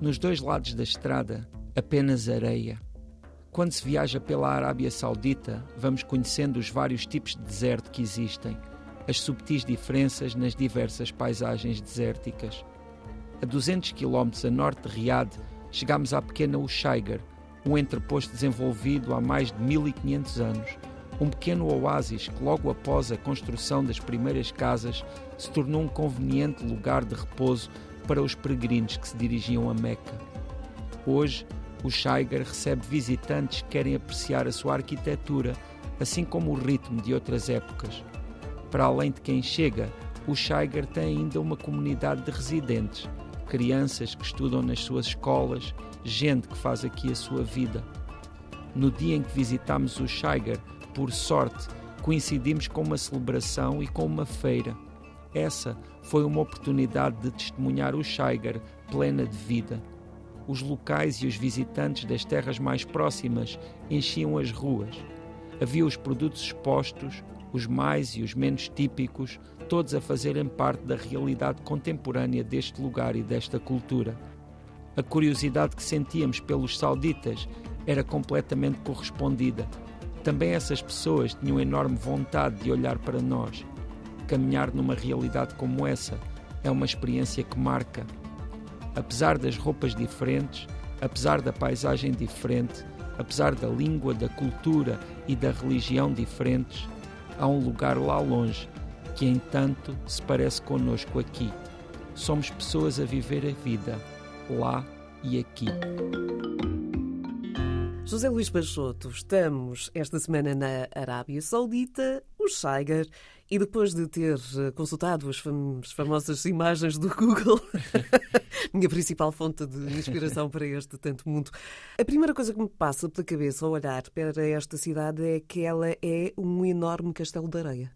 Nos dois lados da estrada, apenas areia. Quando se viaja pela Arábia Saudita, vamos conhecendo os vários tipos de deserto que existem, as subtis diferenças nas diversas paisagens desérticas. A 200 km a norte de Riad, chegamos à pequena Ushaigar, um entreposto desenvolvido há mais de 1500 anos, um pequeno oásis que, logo após a construção das primeiras casas, se tornou um conveniente lugar de repouso para os peregrinos que se dirigiam a Meca. Hoje, o Shaigar recebe visitantes que querem apreciar a sua arquitetura, assim como o ritmo de outras épocas. Para além de quem chega, o Shaigar tem ainda uma comunidade de residentes, crianças que estudam nas suas escolas, gente que faz aqui a sua vida. No dia em que visitámos o Shaigar, por sorte, coincidimos com uma celebração e com uma feira. Essa foi uma oportunidade de testemunhar o Shaigar plena de vida os locais e os visitantes das terras mais próximas enchiam as ruas. Havia os produtos expostos, os mais e os menos típicos, todos a fazerem parte da realidade contemporânea deste lugar e desta cultura. A curiosidade que sentíamos pelos sauditas era completamente correspondida. Também essas pessoas tinham enorme vontade de olhar para nós. Caminhar numa realidade como essa é uma experiência que marca apesar das roupas diferentes, apesar da paisagem diferente, apesar da língua, da cultura e da religião diferentes, há um lugar lá longe que, entanto, se parece conosco aqui. Somos pessoas a viver a vida, lá e aqui. José Luís Peixoto, estamos esta semana na Arábia Saudita, o Scheiger e depois de ter eh, consultado as, fam as famosas imagens do Google, minha principal fonte de inspiração para este tanto mundo, a primeira coisa que me passa pela cabeça ao olhar para esta cidade é que ela é um enorme castelo de areia.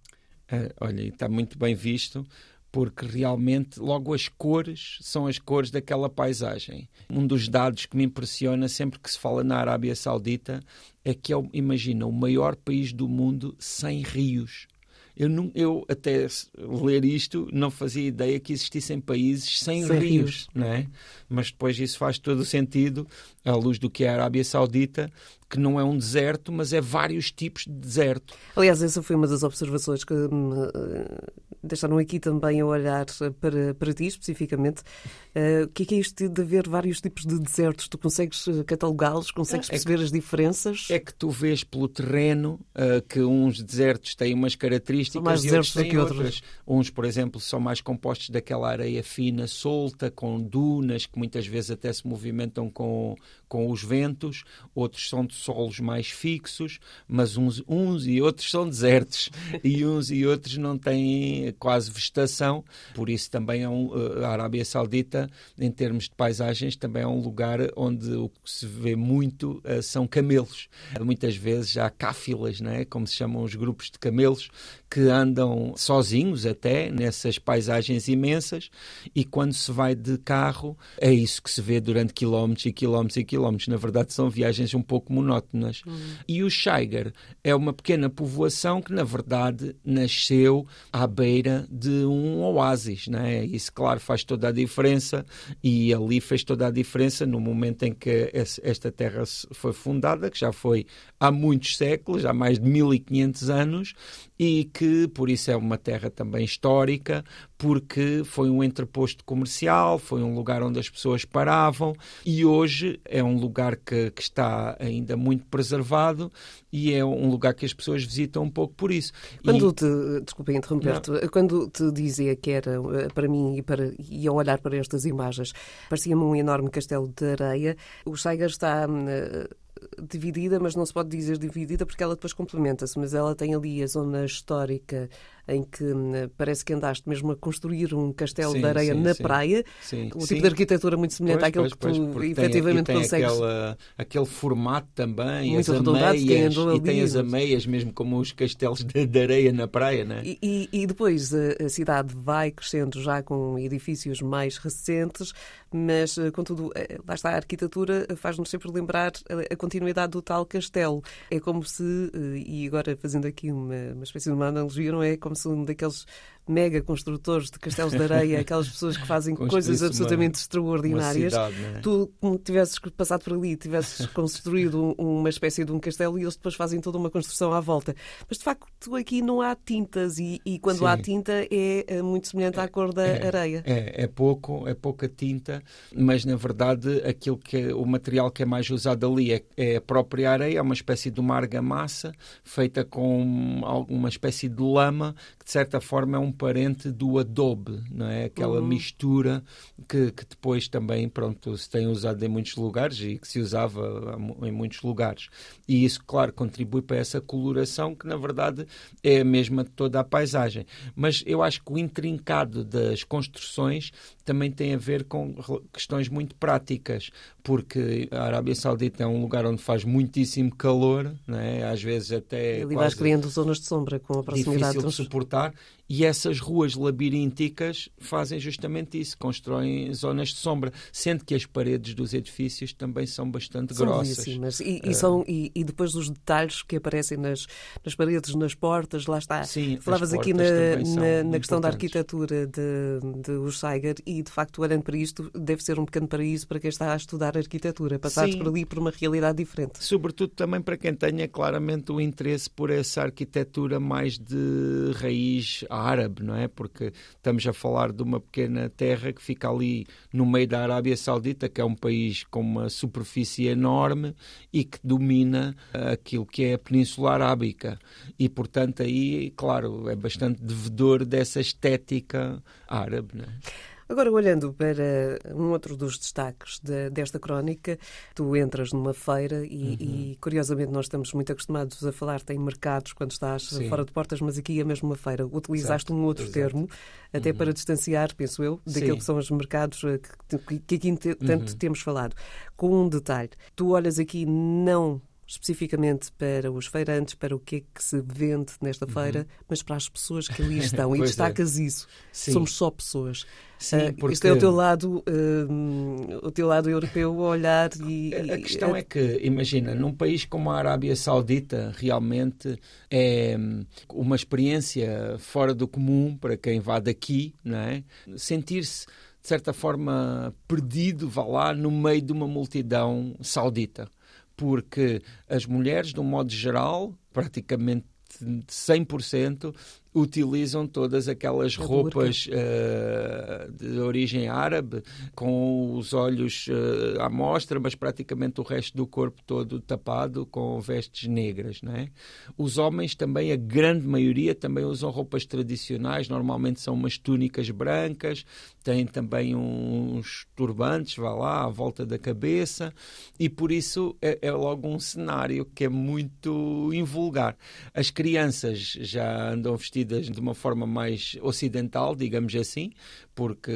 Uh, olha, está muito bem visto porque realmente logo as cores são as cores daquela paisagem. Um dos dados que me impressiona sempre que se fala na Arábia Saudita é que é, imagina, o maior país do mundo sem rios. Eu, não, eu até ler isto não fazia ideia que existissem países sem, sem rios, rios, não é? Mas depois isso faz todo o sentido à luz do que é a Arábia Saudita, que não é um deserto, mas é vários tipos de deserto. Aliás, essa foi uma das observações que me eh, deixaram aqui também a olhar para, para ti especificamente. Uh, o que é, que é isto de haver vários tipos de desertos? Tu consegues eh, catalogá-los? Consegues é, perceber que, as diferenças? É que tu vês pelo terreno uh, que uns desertos têm umas características são mais e outros têm outras. outras. Uns, por exemplo, são mais compostos daquela areia fina, solta, com dunas que muitas vezes até se movimentam com, com os ventos. Outros são de solos mais fixos, mas uns, uns e outros são desertos. e uns e outros não têm quase vegetação. Por isso também é um, a Arábia Saudita em termos de paisagens, também é um lugar onde o que se vê muito uh, são camelos. Muitas vezes há cáfilas, né, como se chamam os grupos de camelos, que andam sozinhos até nessas paisagens imensas e quando se vai de carro é isso que se vê durante quilómetros e quilómetros e quilómetros. Na verdade são viagens um pouco monótonas. Uhum. E o Scheiger é uma pequena povoação que na verdade nasceu à beira de um oásis, né? Isso claro faz toda a diferença diferença e ali fez toda a diferença no momento em que esta terra foi fundada, que já foi há muitos séculos, há mais de 1500 anos, e que por isso é uma terra também histórica, porque foi um entreposto comercial, foi um lugar onde as pessoas paravam e hoje é um lugar que, que está ainda muito preservado e é um lugar que as pessoas visitam um pouco por isso. Quando e... te, desculpa interromper-te, quando te dizia que era eh, para mim e, para, e ao olhar para estas imagens, parecia-me um enorme castelo de areia, o Scheiger está eh, dividida, mas não se pode dizer dividida porque ela depois complementa-se, mas ela tem ali a zona histórica em que hum, parece que andaste mesmo a construir um castelo sim, de areia sim, na sim. praia, um tipo de arquitetura muito semelhante pois, àquele pois, que tu pois, efetivamente tem, consegues. Aquela, aquele formato também, muito as ameias, e tem as ameias mesmo como os castelos de, de areia na praia, né? E, e, e depois a, a, cidade vai crescendo já com edifícios mais recentes, mas eh, contudo, eh, lá está a arquitetura faz-nos sempre lembrar a, a continuidade do tal castelo. É como se, eh, e agora fazendo aqui uma, uma espécie de uma analogia, não é? Como um daqueles mega construtores de castelos de areia, aquelas pessoas que fazem coisas absolutamente extraordinárias. Cidade, é? Tu, como tivesses passado por ali, tivesses construído uma espécie de um castelo e eles depois fazem toda uma construção à volta. Mas de facto aqui não há tintas e, e quando Sim. há tinta é, é muito semelhante à cor da é, areia. É, é pouco, é pouca tinta, mas na verdade aquilo que é, o material que é mais usado ali é, é a própria areia, é uma espécie de uma argamassa feita com alguma espécie de lama que de certa forma é um parente do adobe, não é? Aquela uhum. mistura que, que depois também, pronto, se tem usado em muitos lugares e que se usava em muitos lugares. E isso, claro, contribui para essa coloração que na verdade é a mesma de toda a paisagem. Mas eu acho que o intrincado das construções também tem a ver com questões muito práticas, porque a Arábia Saudita é um lugar onde faz muitíssimo calor, né? às vezes até. Ele vai criando zonas de sombra com a proximidade. Difícil de suportar e essas ruas labirínticas fazem justamente isso, constroem zonas de sombra, sendo que as paredes dos edifícios também são bastante são grossas. E, e, uh... são, e, e, depois os detalhes que aparecem nas, nas paredes, nas portas, lá está. Sim, Falavas aqui na, na, na questão da arquitetura de, de Ushaiger e, de facto, olhando para isto, deve ser um pequeno paraíso para quem está a estudar arquitetura, passares por ali por uma realidade diferente. Sobretudo também para quem tenha claramente o interesse por essa arquitetura mais de raiz árabe, não é? Porque estamos a falar de uma pequena terra que fica ali no meio da Arábia Saudita, que é um país com uma superfície enorme e que domina aquilo que é a Península Arábica. E, portanto, aí, claro, é bastante devedor dessa estética árabe, não é? Agora, olhando para um outro dos destaques de, desta crónica, tu entras numa feira e, uhum. e, curiosamente, nós estamos muito acostumados a falar em mercados quando estás Sim. fora de portas, mas aqui é mesmo uma feira. Utilizaste Exato. um outro Exato. termo, até uhum. para distanciar, penso eu, daquilo Sim. que são os mercados eh, que, que aqui tanto uhum. temos falado. Com um detalhe, tu olhas aqui não especificamente para os feirantes, para o que é que se vende nesta feira, uhum. mas para as pessoas que ali estão. e é. destacas é. isso. Sim. Somos só pessoas. Sim, uh, porque... Isto é o teu lado, uh, o teu lado europeu a olhar e... A, a questão é que, imagina, num país como a Arábia Saudita, realmente é hum, uma experiência fora do comum para quem vá daqui, não é? Sentir-se de certa forma perdido, vá lá, no meio de uma multidão saudita porque as mulheres, de um modo geral, praticamente 100%, utilizam todas aquelas roupas uh, de origem árabe, com os olhos uh, à mostra, mas praticamente o resto do corpo todo tapado com vestes negras. Não é? Os homens também, a grande maioria, também usam roupas tradicionais, normalmente são umas túnicas brancas, têm também uns turbantes, vá lá, à volta da cabeça, e por isso é, é logo um cenário que é muito invulgar. As crianças já andam vestidas vestidas de uma forma mais ocidental, digamos assim, porque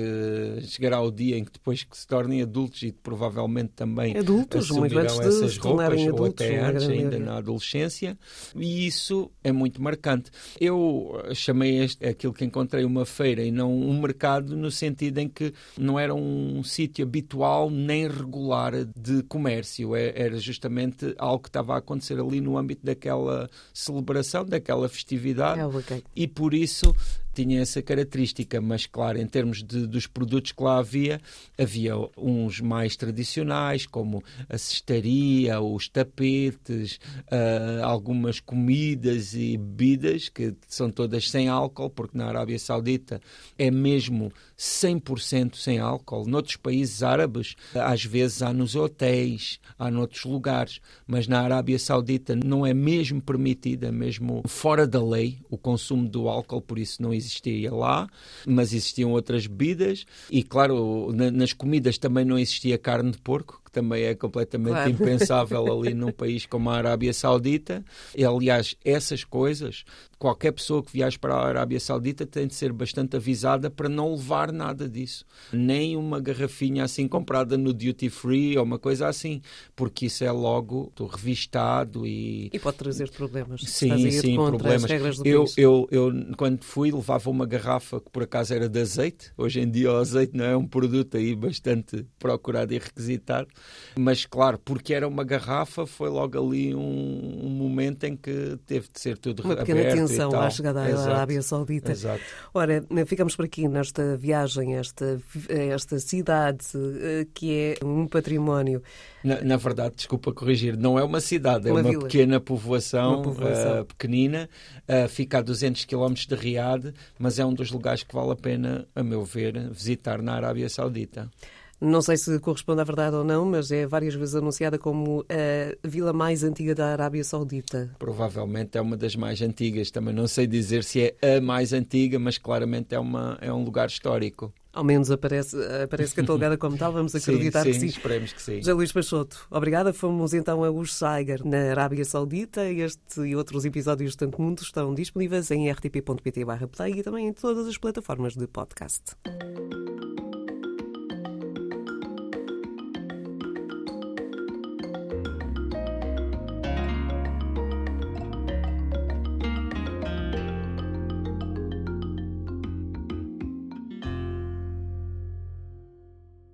chegará o dia em que depois que se tornem adultos e provavelmente também adultos, assumirão essas roupas adultos, ou até antes, ainda na adolescência, e isso é muito marcante. Eu chamei este, aquilo que encontrei uma feira e não um mercado no sentido em que não era um sítio habitual nem regular de comércio, é, era justamente algo que estava a acontecer ali no âmbito daquela celebração, daquela festividade, é okay. E por isso tinha essa característica, mas claro, em termos de, dos produtos que lá havia, havia uns mais tradicionais, como a cestaria, os tapetes, uh, algumas comidas e bebidas, que são todas sem álcool, porque na Arábia Saudita é mesmo 100% sem álcool. Noutros países árabes, às vezes há nos hotéis, há noutros lugares, mas na Arábia Saudita não é mesmo permitida, é mesmo fora da lei, o consumo do álcool, por isso não existe existia lá, mas existiam outras bebidas. E, claro, na, nas comidas também não existia carne de porco, também é completamente claro. impensável ali num país como a Arábia Saudita. E, aliás, essas coisas, qualquer pessoa que viaje para a Arábia Saudita tem de ser bastante avisada para não levar nada disso. Nem uma garrafinha assim comprada no duty free ou uma coisa assim, porque isso é logo revistado e. E pode trazer problemas. Sim, sim, problemas. eu, eu, eu, quando fui, levava uma garrafa que por acaso era de azeite. Hoje em dia o azeite não é um produto aí bastante procurado e requisitado Mas, claro, porque era uma garrafa, foi logo ali um, um momento em que teve de ser tudo uma pequena tensão à chegada à Arábia Saudita. Exato. Ora, ficamos por aqui nesta viagem, esta, esta cidade eh, que é um património. Na, na verdade, desculpa corrigir, não é uma cidade, é uma, uma pequena povoação, uma povoação. Uh, pequenina, uh, fica a 200 km de Riad, mas é um dos lugares que vale a pena, a meu ver, visitar na Arábia Saudita. Não sei se corresponde à verdade ou não, mas é várias vezes anunciada como a vila mais antiga da Arábia Saudita. Provavelmente é uma das mais antigas. Também não sei dizer se é a mais antiga, mas claramente é, uma, é um lugar histórico. Ao menos aparece, aparece catalogada como tal, vamos acreditar sim, sim, que sim. esperemos que sim. José Luís Peixoto, obrigada. Fomos então a Ursaiger, na Arábia Saudita. Este e outros episódios de Tanto Mundo estão disponíveis em rtp.pt play e também em todas as plataformas de podcast.